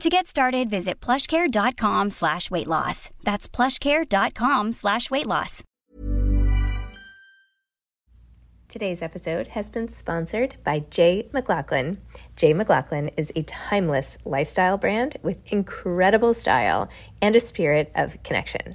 To get started, visit plushcare.com slash weight loss. That's plushcare.com slash weight loss. Today's episode has been sponsored by Jay McLaughlin. Jay McLaughlin is a timeless lifestyle brand with incredible style and a spirit of connection.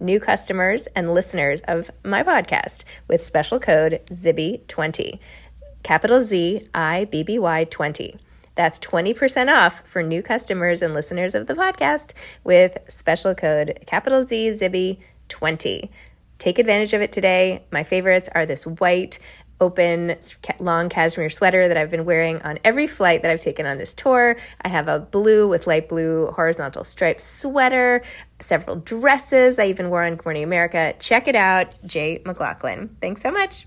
new customers and listeners of my podcast with special code ZIBBY20. Capital Z I B B Y 20. That's 20% off for new customers and listeners of the podcast with special code capital Z Zibby 20. Take advantage of it today. My favorites are this white open long cashmere sweater that I've been wearing on every flight that I've taken on this tour. I have a blue with light blue horizontal striped sweater, several dresses I even wore on Good Morning America. Check it out, Jay McLaughlin. Thanks so much.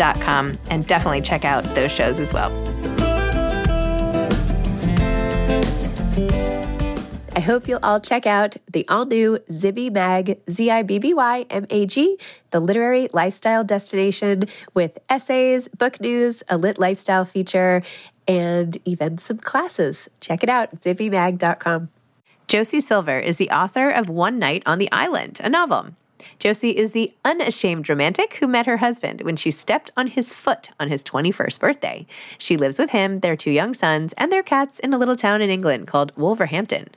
and definitely check out those shows as well. I hope you'll all check out the all new Zibby Mag, Z I B B Y M A G, the literary lifestyle destination with essays, book news, a lit lifestyle feature, and even some classes. Check it out, zibbymag.com. Josie Silver is the author of One Night on the Island, a novel. Josie is the unashamed romantic who met her husband when she stepped on his foot on his 21st birthday. She lives with him, their two young sons, and their cats in a little town in England called Wolverhampton.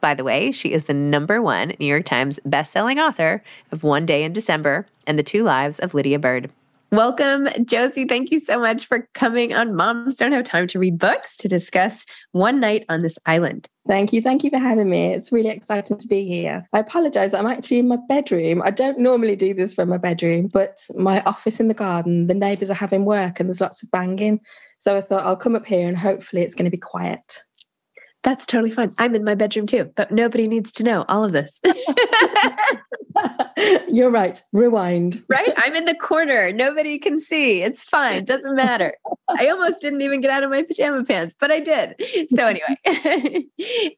By the way, she is the number one New York Times bestselling author of One Day in December and The Two Lives of Lydia Bird. Welcome, Josie. Thank you so much for coming on Moms Don't Have Time to Read Books to discuss One Night on This Island. Thank you. Thank you for having me. It's really exciting to be here. I apologize. I'm actually in my bedroom. I don't normally do this from my bedroom, but my office in the garden, the neighbors are having work and there's lots of banging. So I thought I'll come up here and hopefully it's going to be quiet. That's totally fine. I'm in my bedroom too, but nobody needs to know all of this. You're right. Rewind. Right? I'm in the corner. Nobody can see. It's fine. Doesn't matter. I almost didn't even get out of my pajama pants, but I did. So, anyway,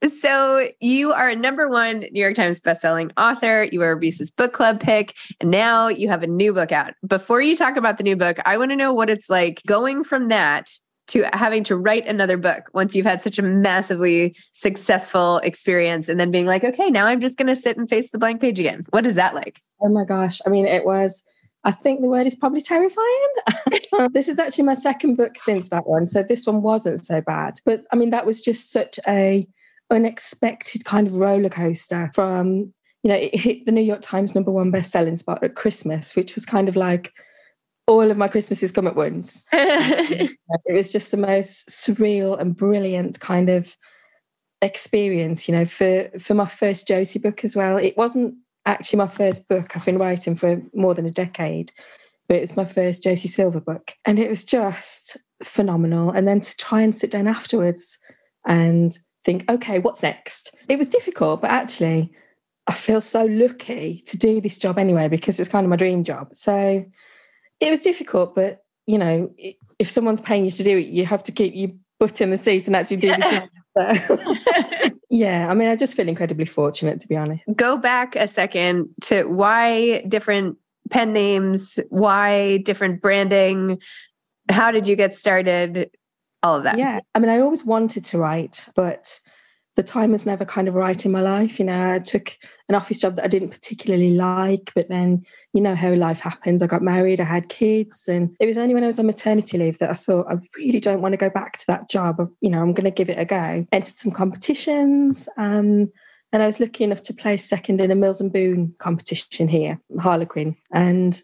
so you are a number one New York Times bestselling author. You were a Reese's book club pick, and now you have a new book out. Before you talk about the new book, I want to know what it's like going from that to having to write another book once you've had such a massively successful experience and then being like, okay, now I'm just going to sit and face the blank page again. What is that like? Oh my gosh. I mean, it was, I think the word is probably terrifying. this is actually my second book since that one. So this one wasn't so bad. But I mean, that was just such a unexpected kind of roller coaster from, you know, it hit the New York Times number one best-selling spot at Christmas, which was kind of like, all of my Christmases come at once. it was just the most surreal and brilliant kind of experience, you know, for for my first Josie book as well. It wasn't actually my first book. I've been writing for more than a decade, but it was my first Josie Silver book. And it was just phenomenal. And then to try and sit down afterwards and think, okay, what's next? It was difficult, but actually I feel so lucky to do this job anyway, because it's kind of my dream job. So it was difficult, but you know, if someone's paying you to do it, you have to keep your butt in the seat and actually do yeah. the job. So, yeah, I mean, I just feel incredibly fortunate to be honest. Go back a second to why different pen names, why different branding, how did you get started? All of that. Yeah, I mean, I always wanted to write, but the time was never kind of right in my life. You know, I took an office job that I didn't particularly like, but then you know how life happens. I got married, I had kids, and it was only when I was on maternity leave that I thought I really don't want to go back to that job. You know, I'm going to give it a go. Entered some competitions, um, and I was lucky enough to place second in a Mills and Boon competition here, Harlequin, and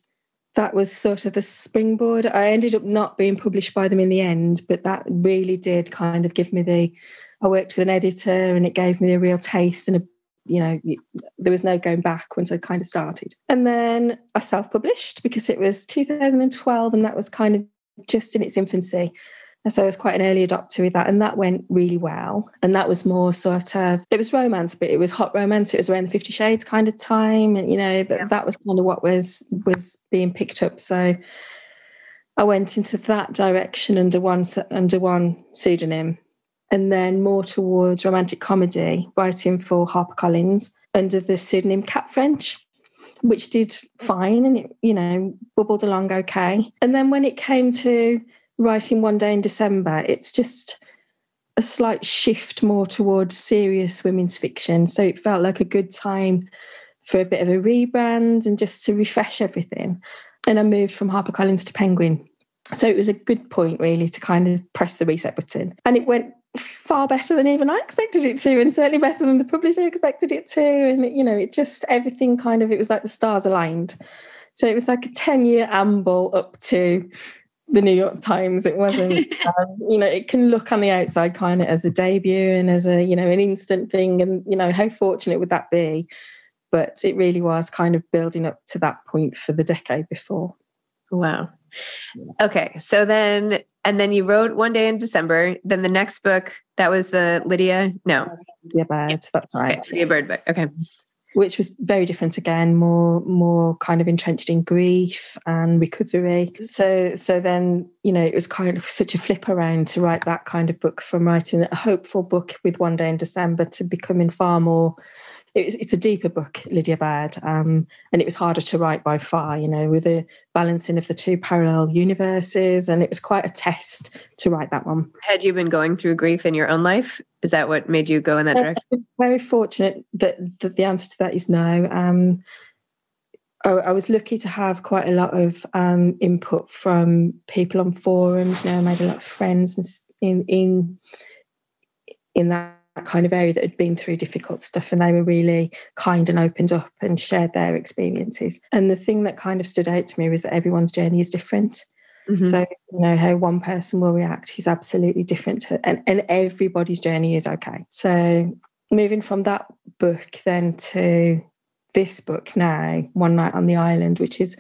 that was sort of the springboard. I ended up not being published by them in the end, but that really did kind of give me the I worked with an editor and it gave me a real taste and a you know there was no going back once I kind of started. And then I self-published because it was 2012 and that was kind of just in its infancy. And so I was quite an early adopter with that, and that went really well. And that was more sort of it was romance, but it was hot romance. It was around the Fifty Shades kind of time, and you know yeah. that was kind of what was was being picked up. So I went into that direction under one under one pseudonym, and then more towards romantic comedy, writing for HarperCollins under the pseudonym Kat French, which did fine and it, you know, bubbled along okay. And then when it came to writing One Day in December, it's just a slight shift more towards serious women's fiction. So it felt like a good time for a bit of a rebrand and just to refresh everything. And I moved from HarperCollins to Penguin. So it was a good point, really, to kind of press the reset button. And it went far better than even I expected it to, and certainly better than the publisher expected it to. And you know, it just everything kind of it was like the stars aligned. So it was like a 10 year amble up to the New York Times. It wasn't, um, you know, it can look on the outside kind of as a debut and as a, you know, an instant thing. And, you know, how fortunate would that be? But it really was kind of building up to that point for the decade before. Wow. Okay. So then, and then you wrote one day in December. Then the next book, that was the Lydia, no. Lydia Bird. That's right. Okay. Lydia Bird book. Okay. Which was very different again, more more kind of entrenched in grief and recovery. Mm-hmm. So so then, you know, it was kind of such a flip around to write that kind of book from writing a hopeful book with One Day in December to becoming far more it's, it's a deeper book, Lydia Bird, um, and it was harder to write by far, you know, with the balancing of the two parallel universes. And it was quite a test to write that one. Had you been going through grief in your own life? Is that what made you go in that direction? very fortunate that, that the answer to that is no. Um, I, I, was lucky to have quite a lot of um, input from people on forums. You know, I made a lot of friends in in in that kind of area that had been through difficult stuff and they were really kind and opened up and shared their experiences. And the thing that kind of stood out to me was that everyone's journey is different. Mm-hmm. so you know how one person will react is absolutely different to, and, and everybody's journey is okay. So moving from that book then to this book now one night on the island which is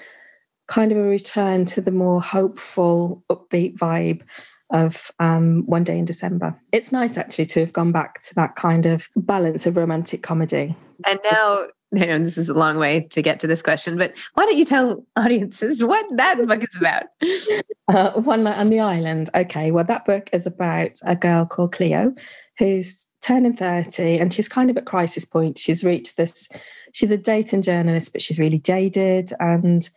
kind of a return to the more hopeful upbeat vibe of um, One Day in December. It's nice actually to have gone back to that kind of balance of romantic comedy. And now know this is a long way to get to this question, but why don't you tell audiences what that book is about? Uh, One Night on the Island. Okay, well, that book is about a girl called Cleo who's turning 30 and she's kind of at crisis point. She's reached this, she's a dating journalist, but she's really jaded. And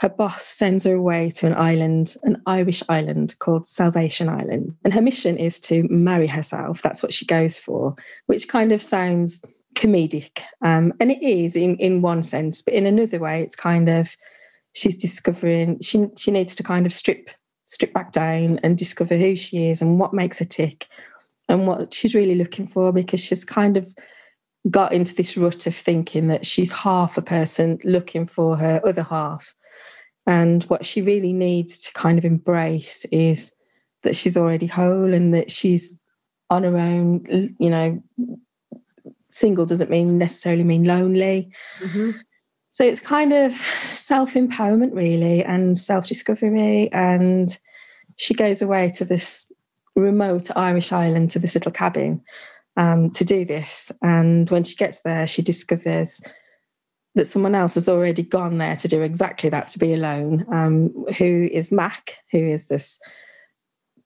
her boss sends her away to an island, an Irish island called Salvation Island. And her mission is to marry herself. That's what she goes for, which kind of sounds comedic. Um, and it is in, in one sense, but in another way, it's kind of she's discovering she she needs to kind of strip strip back down and discover who she is and what makes her tick and what she's really looking for because she's kind of got into this rut of thinking that she's half a person looking for her other half. And what she really needs to kind of embrace is that she's already whole and that she's on her own, you know, single doesn't mean necessarily mean lonely. Mm-hmm. So it's kind of self empowerment, really, and self discovery. And she goes away to this remote Irish island, to this little cabin um, to do this. And when she gets there, she discovers that someone else has already gone there to do exactly that, to be alone, um, who is Mac, who is this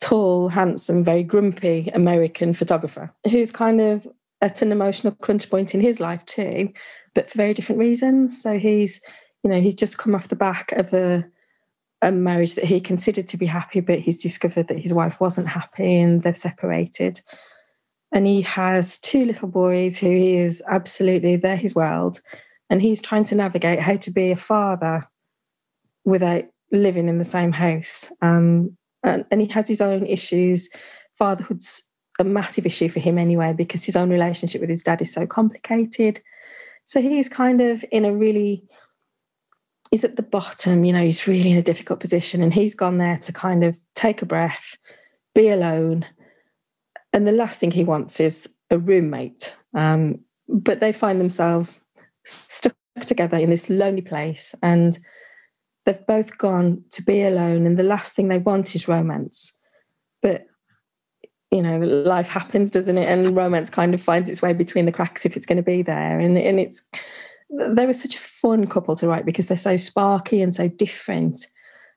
tall, handsome, very grumpy American photographer who's kind of at an emotional crunch point in his life too, but for very different reasons. So he's, you know, he's just come off the back of a a marriage that he considered to be happy, but he's discovered that his wife wasn't happy and they've separated. And he has two little boys who he is absolutely, they're his world. And he's trying to navigate how to be a father without living in the same house. Um, and, and he has his own issues. Fatherhood's a massive issue for him anyway, because his own relationship with his dad is so complicated. So he's kind of in a really, he's at the bottom, you know, he's really in a difficult position. And he's gone there to kind of take a breath, be alone. And the last thing he wants is a roommate. Um, but they find themselves stuck together in this lonely place. And they've both gone to be alone. And the last thing they want is romance. But you know, life happens, doesn't it? And romance kind of finds its way between the cracks if it's going to be there. And and it's they were such a fun couple to write because they're so sparky and so different.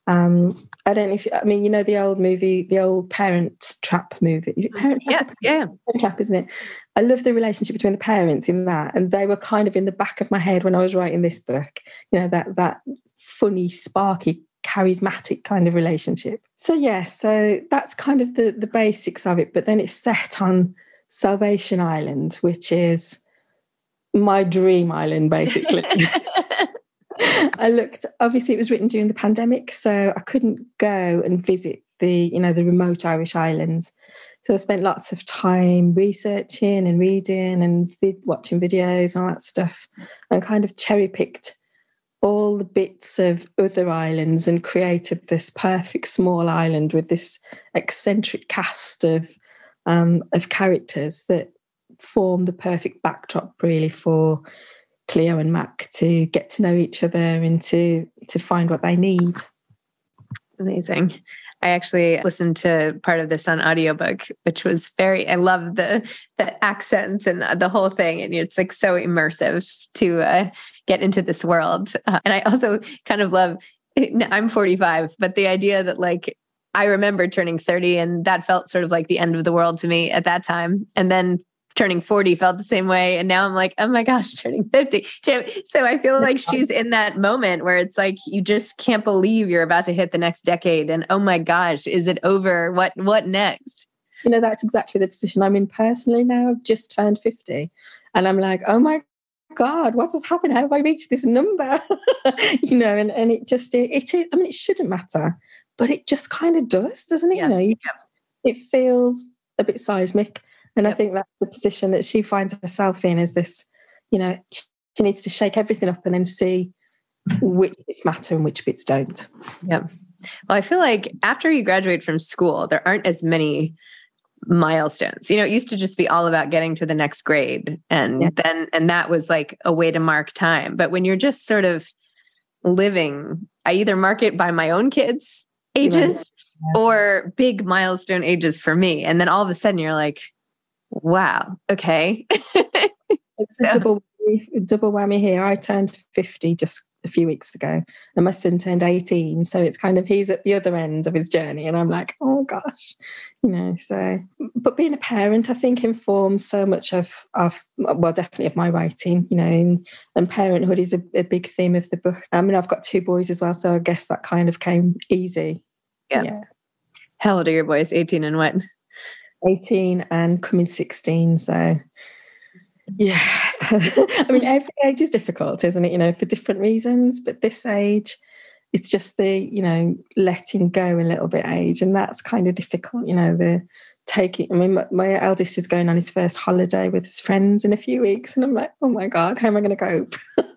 Um, I don't know if I mean you know the old movie, the old Parent Trap movie. Is it mm, Parent Trap? Yes, yeah, Parent Trap, isn't it? I love the relationship between the parents in that, and they were kind of in the back of my head when I was writing this book. You know that that funny, sparky charismatic kind of relationship. So yeah, so that's kind of the the basics of it. But then it's set on Salvation Island, which is my dream island, basically. I looked. Obviously, it was written during the pandemic, so I couldn't go and visit the you know the remote Irish islands. So I spent lots of time researching and reading and watching videos and all that stuff, and kind of cherry picked all the bits of other islands and created this perfect small island with this eccentric cast of um, of characters that form the perfect backdrop really for Cleo and Mac to get to know each other and to to find what they need. Amazing. I actually listened to part of this on audiobook, which was very, I love the the accents and the whole thing. And it's like so immersive to uh, get into this world. Uh, and I also kind of love, I'm 45, but the idea that like I remember turning 30 and that felt sort of like the end of the world to me at that time. And then turning 40 felt the same way. And now I'm like, oh my gosh, turning 50. So I feel like she's in that moment where it's like you just can't believe you're about to hit the next decade. And oh my gosh, is it over? What what next? You know, that's exactly the position I'm in personally now. I've just turned 50. And I'm like, oh my God, what has happened? How have I reached this number? you know, and, and it just it, it I mean, it shouldn't matter, but it just kind of does, doesn't it? Yeah. You know, you it feels a bit seismic. And yep. I think that's the position that she finds herself in is this, you know, she needs to shake everything up and then see which bits matter and which bits don't. Yeah. Well, I feel like after you graduate from school, there aren't as many milestones. You know, it used to just be all about getting to the next grade. And yeah. then, and that was like a way to mark time. But when you're just sort of living, I either mark it by my own kids' ages yeah. or big milestone ages for me. And then all of a sudden you're like, wow, okay. it's a double double whammy here. I turned 50 just a few weeks ago, and my son turned 18. So it's kind of he's at the other end of his journey, and I'm like, oh gosh, you know. So, but being a parent, I think informs so much of of well, definitely of my writing, you know, and, and parenthood is a, a, big theme of the book. I mean, I've got two boys as well, so I guess that kind of came easy. Yeah. yeah. How old are your boys? 18 and what? 18 and coming 16. So yeah, I mean, every age is difficult, isn't it? You know, for different reasons. But this age, it's just the, you know, letting go a little bit age. And that's kind of difficult, you know, the taking. I mean, my, my eldest is going on his first holiday with his friends in a few weeks. And I'm like, oh my God, how am I going to cope?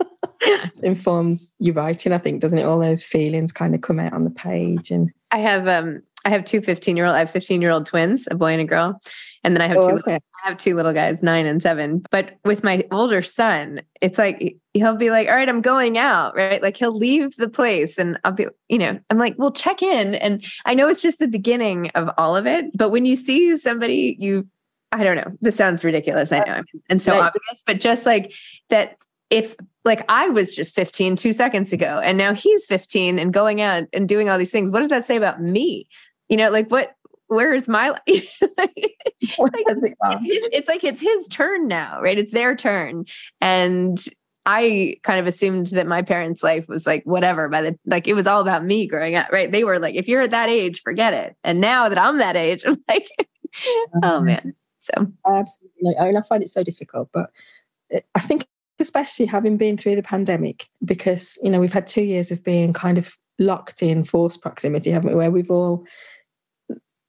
it informs your writing, I think, doesn't it? All those feelings kind of come out on the page. And I have, um, I have two 15 year old, I have 15 year old twins, a boy and a girl. And then I have oh, two, okay. little, I have two little guys, nine and seven. But with my older son, it's like he'll be like, "All right, I'm going out," right? Like he'll leave the place, and I'll be, you know, I'm like, "Well, check in." And I know it's just the beginning of all of it, but when you see somebody, you, I don't know, this sounds ridiculous, I know, and so right. obvious, but just like that, if like I was just 15 two seconds ago, and now he's 15 and going out and doing all these things, what does that say about me? You know, like what where's my life? like, it's, his, it's like it's his turn now, right? It's their turn. And I kind of assumed that my parents' life was like whatever by the like it was all about me growing up, right? They were like, if you're at that age, forget it. And now that I'm that age, I'm like, oh mm-hmm. man. So absolutely, I mean, I find it so difficult, but I think especially having been through the pandemic, because you know we've had two years of being kind of locked in forced proximity, haven't we? Where we've all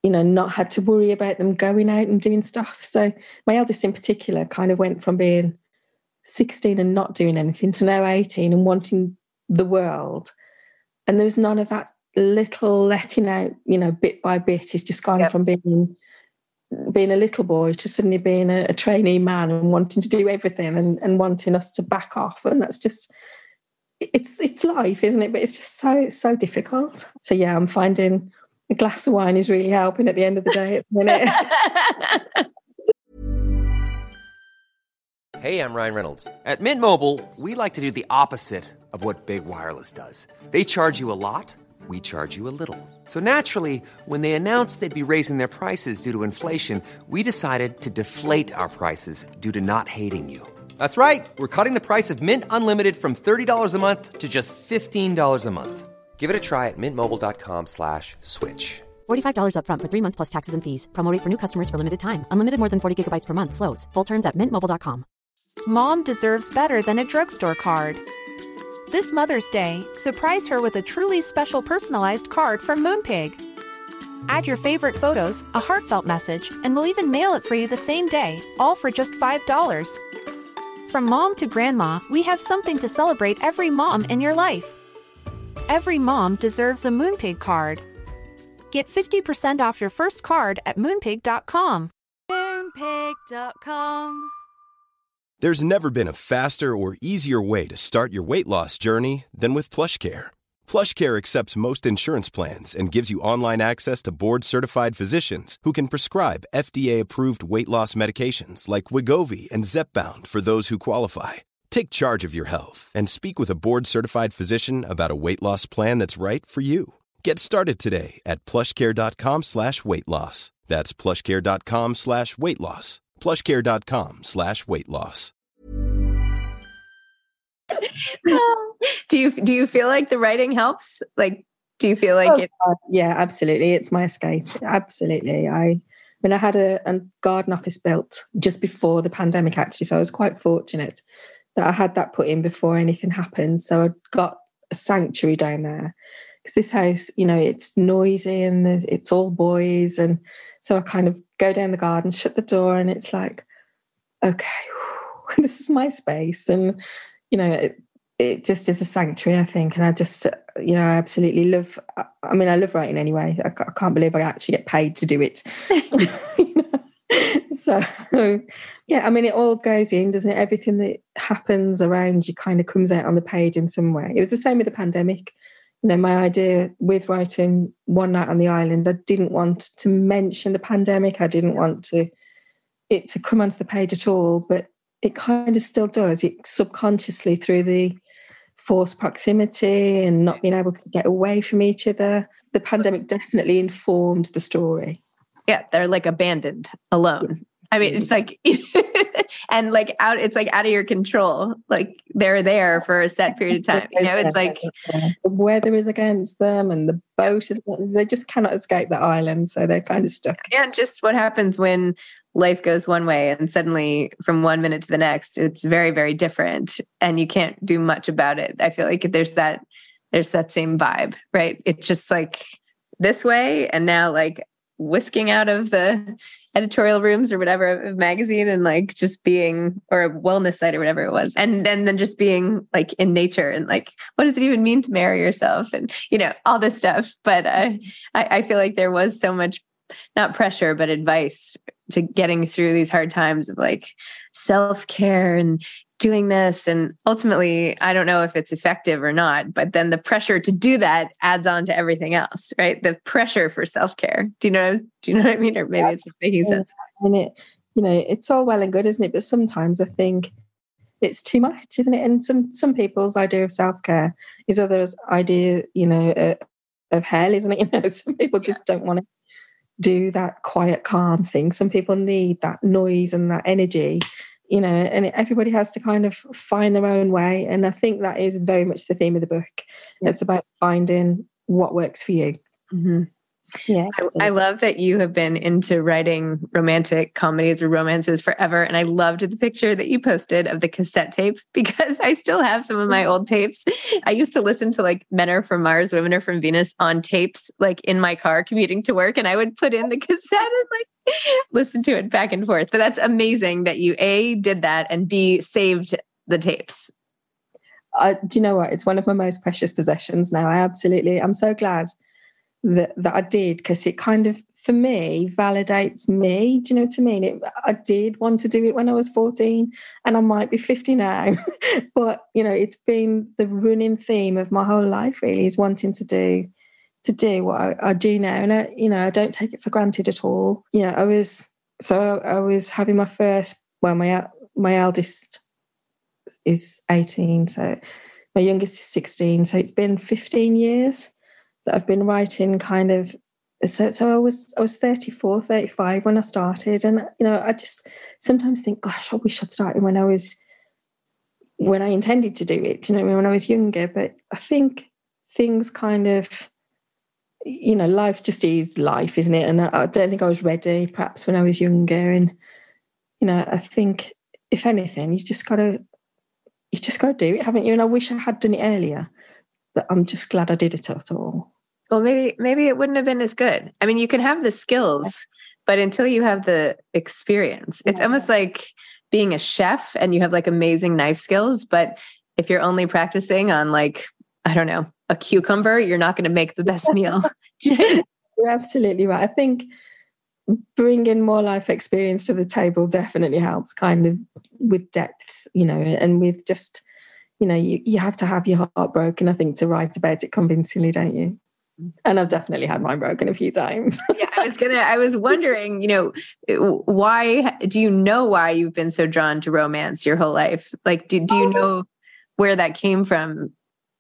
you know, not had to worry about them going out and doing stuff. So my eldest in particular kind of went from being 16 and not doing anything to now 18 and wanting the world. And there was none of that little letting out, you know, bit by bit. He's just gone yep. from being being a little boy to suddenly being a, a, trainee man and wanting to do everything and, and wanting us to back off. And that's just it's it's life, isn't it? But it's just so so difficult. So yeah, I'm finding a glass of wine is really helping at the end of the day at the minute. hey, I'm Ryan Reynolds. At Mint Mobile, we like to do the opposite of what Big Wireless does. They charge you a lot, we charge you a little. So naturally, when they announced they'd be raising their prices due to inflation, we decided to deflate our prices due to not hating you. That's right. We're cutting the price of Mint Unlimited from $30 a month to just $15 a month. Give it a try at mintmobile.com slash switch. $45 upfront for three months plus taxes and fees. Promo for new customers for limited time. Unlimited more than 40 gigabytes per month. Slows. Full terms at mintmobile.com. Mom deserves better than a drugstore card. This Mother's Day, surprise her with a truly special personalized card from Moonpig. Add your favorite photos, a heartfelt message, and we'll even mail it for you the same day, all for just $5. From mom to grandma, we have something to celebrate every mom in your life. Every mom deserves a Moonpig card. Get 50% off your first card at moonpig.com. Moonpig.com. There's never been a faster or easier way to start your weight loss journey than with PlushCare. PlushCare accepts most insurance plans and gives you online access to board-certified physicians who can prescribe FDA-approved weight loss medications like Wegovy and Zepbound for those who qualify Take charge of your health and speak with a board certified physician about a weight loss plan that's right for you. Get started today at plushcare.com slash weight loss. That's plushcare.com slash weight loss. Plushcare.com slash weight loss. do you do you feel like the writing helps? Like do you feel like oh, it yeah, absolutely. It's my escape. Absolutely. I when I had a, a garden office built just before the pandemic actually, so I was quite fortunate that I had that put in before anything happened. So I got a sanctuary down there because this house, you know, it's noisy and it's all boys. And so I kind of go down the garden, shut the door, and it's like, okay, this is my space. And, you know, it, it just is a sanctuary, I think. And I just, you know, I absolutely love, I mean, I love writing anyway. I, can't believe I actually get paid to do it. so yeah i mean it all goes in doesn't it everything that happens around you kind of comes out on the page in some way it was the same with the pandemic you know my idea with writing one night on the island i didn't want to mention the pandemic i didn't want to it to come onto the page at all but it kind of still does. It subconsciously through the forced proximity and not being able to get away from each other. The pandemic definitely informed the story. Yeah, they're like abandoned, alone. I mean, it's like, and like out, it's like out of your control. Like they're there for a set period of time. You know, it's like the weather is against them and the boat is, they just cannot escape the island. So they're kind of stuck. And just what happens when life goes one way and suddenly from one minute to the next, it's very, very different and you can't do much about it. I feel like there's that, there's that same vibe, right? It's just like this way. And now like whisking out of the editorial rooms or whatever of magazine and like just being or a wellness site or whatever it was. And then then just being like in nature and like what does it even mean to marry yourself? And you know all this stuff. But uh, I, I feel like there was so much not pressure but advice to getting through these hard times of like self-care and doing this. And ultimately i don't know if it's effective or not but then the pressure to do that adds on to everything else right? The pressure for self-care. Do you know do you know what i mean? Or maybe yeah. it's making sense. And it you know it's all well and good isn't it? But sometimes i think it's too much isn't it? And some some people's idea of self-care is others idea you know uh, of hell isn't it? You know some people just don't want to do that quiet calm thing. Some people need that noise and that energy you know, and everybody has to kind of find their own way. And I think that is very much the theme of the book. Yeah. It's about finding what works for you. Mm-hmm. Yeah. I, I, love that you have been into writing romantic comedies or romances forever. And I loved the picture that you posted of the cassette tape because I still have some of my old tapes. I used to listen to like Men Are From Mars, Women Are From Venus on tapes, like in my car commuting to work. And I would put in the cassette and like listen to it back and forth. But that's amazing that you A, did that and B, saved the tapes. Uh, do you know what? It's one of my most precious possessions now. I absolutely, I'm so glad that that I did because it kind of for me validates me. Do you know what I mean? It, I did want to do it when I was 14 and I might be 50 now. but you know, it's been the running theme of my whole life really is wanting to do to do what I, I do now. And I, you know, I don't take it for granted at all. You know, I was so I was having my first well, my my eldest is 18, so my youngest is 16. So it's been 15 years that I've been writing kind of so, so I was I was 34, 35 when I started. And you know, I just sometimes think, gosh, I wish I'd started when I was when I intended to do it, you know, when I was younger. But I think things kind of you know, life just is life, isn't it? And I, I don't think I was ready perhaps when I was younger. And, you know, I think if anything, you just gotta you just gotta do it, haven't you? And I wish I had done it earlier. But I'm just glad I did it at all. Well, maybe maybe it wouldn't have been as good. I mean, you can have the skills, but until you have the experience, it's almost like being a chef and you have like amazing knife skills, but if you're only practicing on like I don't know, a cucumber, you're not going to make the best meal. you're absolutely right. I think bringing more life experience to the table definitely helps kind of with depth, you know, and with just, you know, you, you have to have your heart broken, I think, to write about it convincingly, don't you? And I've definitely had mine broken a few times. yeah, I was gonna. I was wondering, you know, why do you know why you've been so drawn to romance your whole life? Like, do do you oh. know where that came from?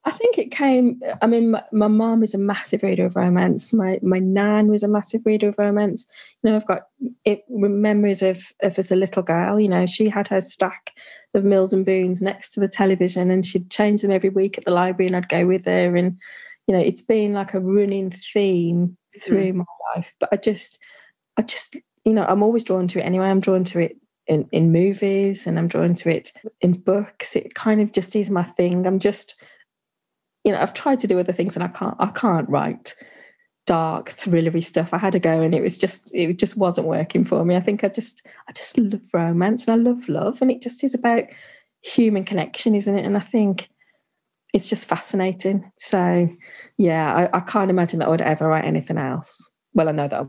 I think it came. I mean, my, my mom is a massive reader of romance. My my nan was a massive reader of romance. You know, I've got it, memories of of as a little girl. You know, she had her stack of Mills and Boons next to the television, and she'd change them every week at the library, and I'd go with her and you know it's been like a running theme through mm. my life but i just i just you know i'm always drawn to it anyway. I'm drawn to it in, in movies and i'm drawn to it in books. It kind of just is my thing. I'm just you know i've tried to do other things and i can't i can't write dark thrillery stuff. I had to go and it was just it just wasn't working for me. I think i just i just love romance and i love love and it just is about human connection isn't it? And i think it's just fascinating. So, yeah, I, I, can't imagine that I would ever write anything else. Well, I know that.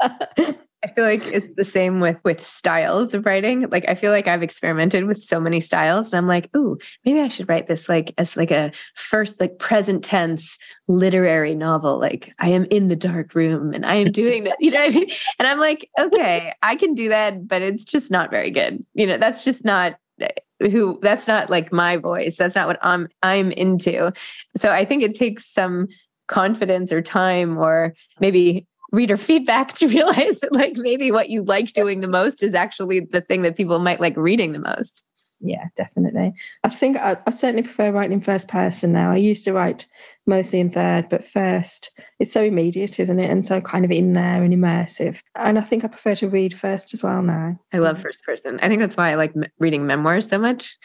I feel like it's the same with with styles of writing. Like I feel like I've experimented with so many styles and I'm like, "Ooh, maybe I should write this like as like a first like present tense literary novel like I am in the dark room and I am doing that." You know what I mean? And I'm like, "Okay, I can do that, but it's just not very good." You know, that's just not who that's not like my voice. That's not what I'm I'm into. So I think it takes some confidence or time or maybe reader feedback to realize that like maybe what you like doing the most is actually the thing that people might like reading the most. Yeah, definitely. I think I, I, certainly prefer writing in first person now. I used to write mostly in third, but first, it's so immediate, isn't it? And so kind of in there and immersive. And I think I prefer to read first as well now. I love first person. I think that's why I like reading memoirs so much.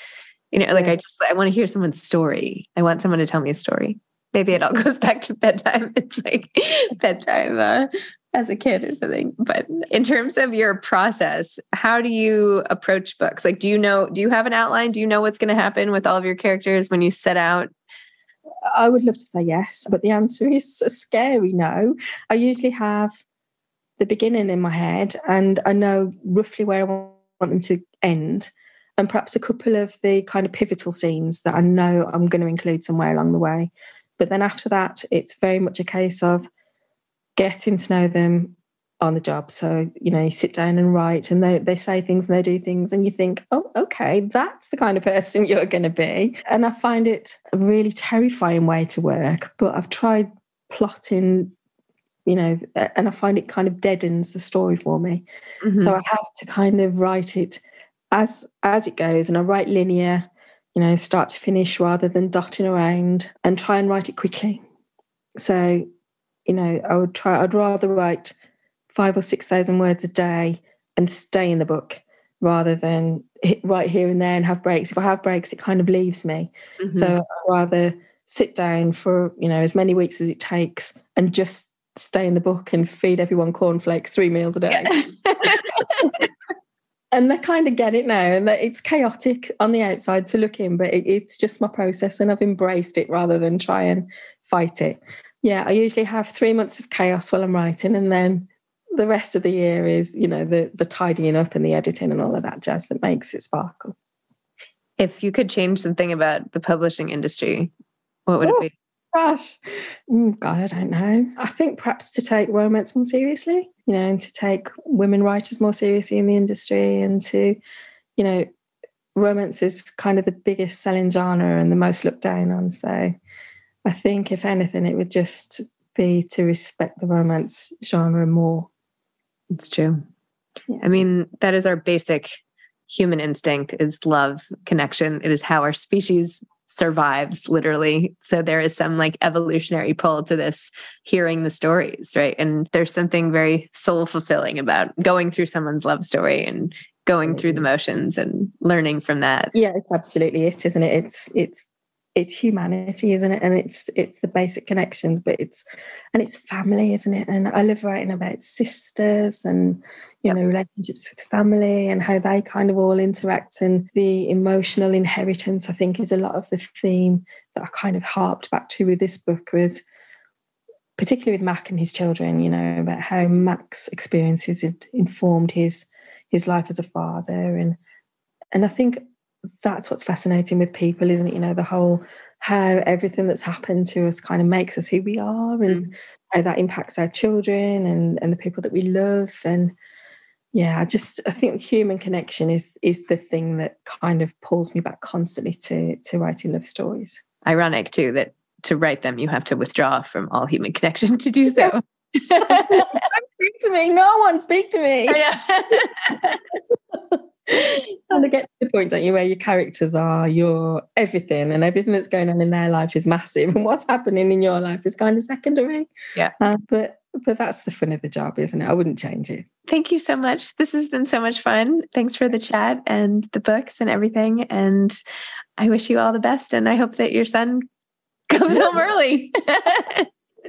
You know, like yeah. I just I want to hear someone's story. I want someone to tell me a story maybe it all goes back to bedtime. It's like bedtime uh, as a kid or something. But in terms of your process, how do you approach books? Like, do you know, do you have an outline? Do you know what's going to happen with all of your characters when you set out? I would love to say yes, but the answer is a scary no. I usually have the beginning in my head and I know roughly where I want them to end and perhaps a couple of the kind of pivotal scenes that I know I'm going to include somewhere along the way. But then after that, it's very much a case of getting to know them on the job. So, you know, you sit down and write and they, they say things and they do things and you think, oh, okay, that's the kind of person you're going to be. And I find it a really terrifying way to work. But I've tried plotting, you know, and I find it kind of deadens the story for me. Mm-hmm. So I have to kind of write it as as it goes and I write linear you know, start to finish rather than dotting around and try and write it quickly. So, you know, I would try, I'd rather write five or 6,000 words a day and stay in the book rather than hit right here and there and have breaks. If I have breaks, it kind of leaves me. Mm-hmm. So I'd rather sit down for, you know, as many weeks as it takes and just stay in the book and feed everyone cornflakes three meals a day. And they kind of get it now and it's chaotic on the outside to look in but it, it's just my process and i've embraced it rather than try and fight it yeah i usually have three months of chaos while i'm writing and then the rest of the year is you know the the tidying up and the editing and all of that jazz that makes it sparkle if you could change something about the publishing industry what would Ooh. it be gosh. Mm, God, I don't know. I think perhaps to take romance more seriously, you know, and to take women writers more seriously in the industry and to, you know, romance is kind of the biggest selling genre and the most looked down on. So I think, if anything, it would just be to respect the romance genre more. It's true. Yeah. I mean, that is our basic human instinct is love connection it is how our species survives literally. So there is some like evolutionary pull to this hearing the stories, right? And there's something very soul fulfilling about going through someone's love story and going through the motions and learning from that. Yeah, it's absolutely it, isn't it? It's it's it's humanity, isn't it? And it's it's the basic connections, but it's and it's family, isn't it? And I love writing about sisters and you know relationships with family and how they kind of all interact and the emotional inheritance i think is a lot of the theme that i kind of harped back to with this book was particularly with mac and his children you know about how mac's experiences had informed his his life as a father and and i think that's what's fascinating with people isn't it? You know the whole how everything that's happened to us kind of makes us who we are and mm. how that impacts our children and and the people that we love. And yeah i just i think human connection is is the thing that kind of pulls me back constantly to to writing love stories. Ironic too that to write them you have to withdraw from all human connection to do so. Speak to me. No one speak to me and to get to the point, don't you, where your characters are your everything and everything that's going on in their life is massive and what's happening in your life is kind of secondary. Yeah. Uh, but but that's the fun of the job, isn't it? I wouldn't change it. Thank you so much. This has been so much fun. Thanks for the chat and the books and everything. And I wish you all the best. And I hope that your son comes home early.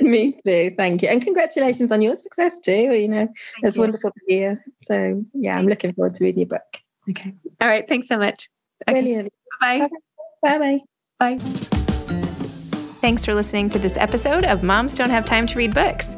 Me too. Thank you. And congratulations on your success too. You know, Thank it's you. wonderful to hear. So, yeah, I'm looking forward to reading your book. Okay. All right. Thanks so much. Okay. Brilliant. Bye. Bye bye. Bye. Thanks for listening to this episode of Moms Don't Have Time to Read Books.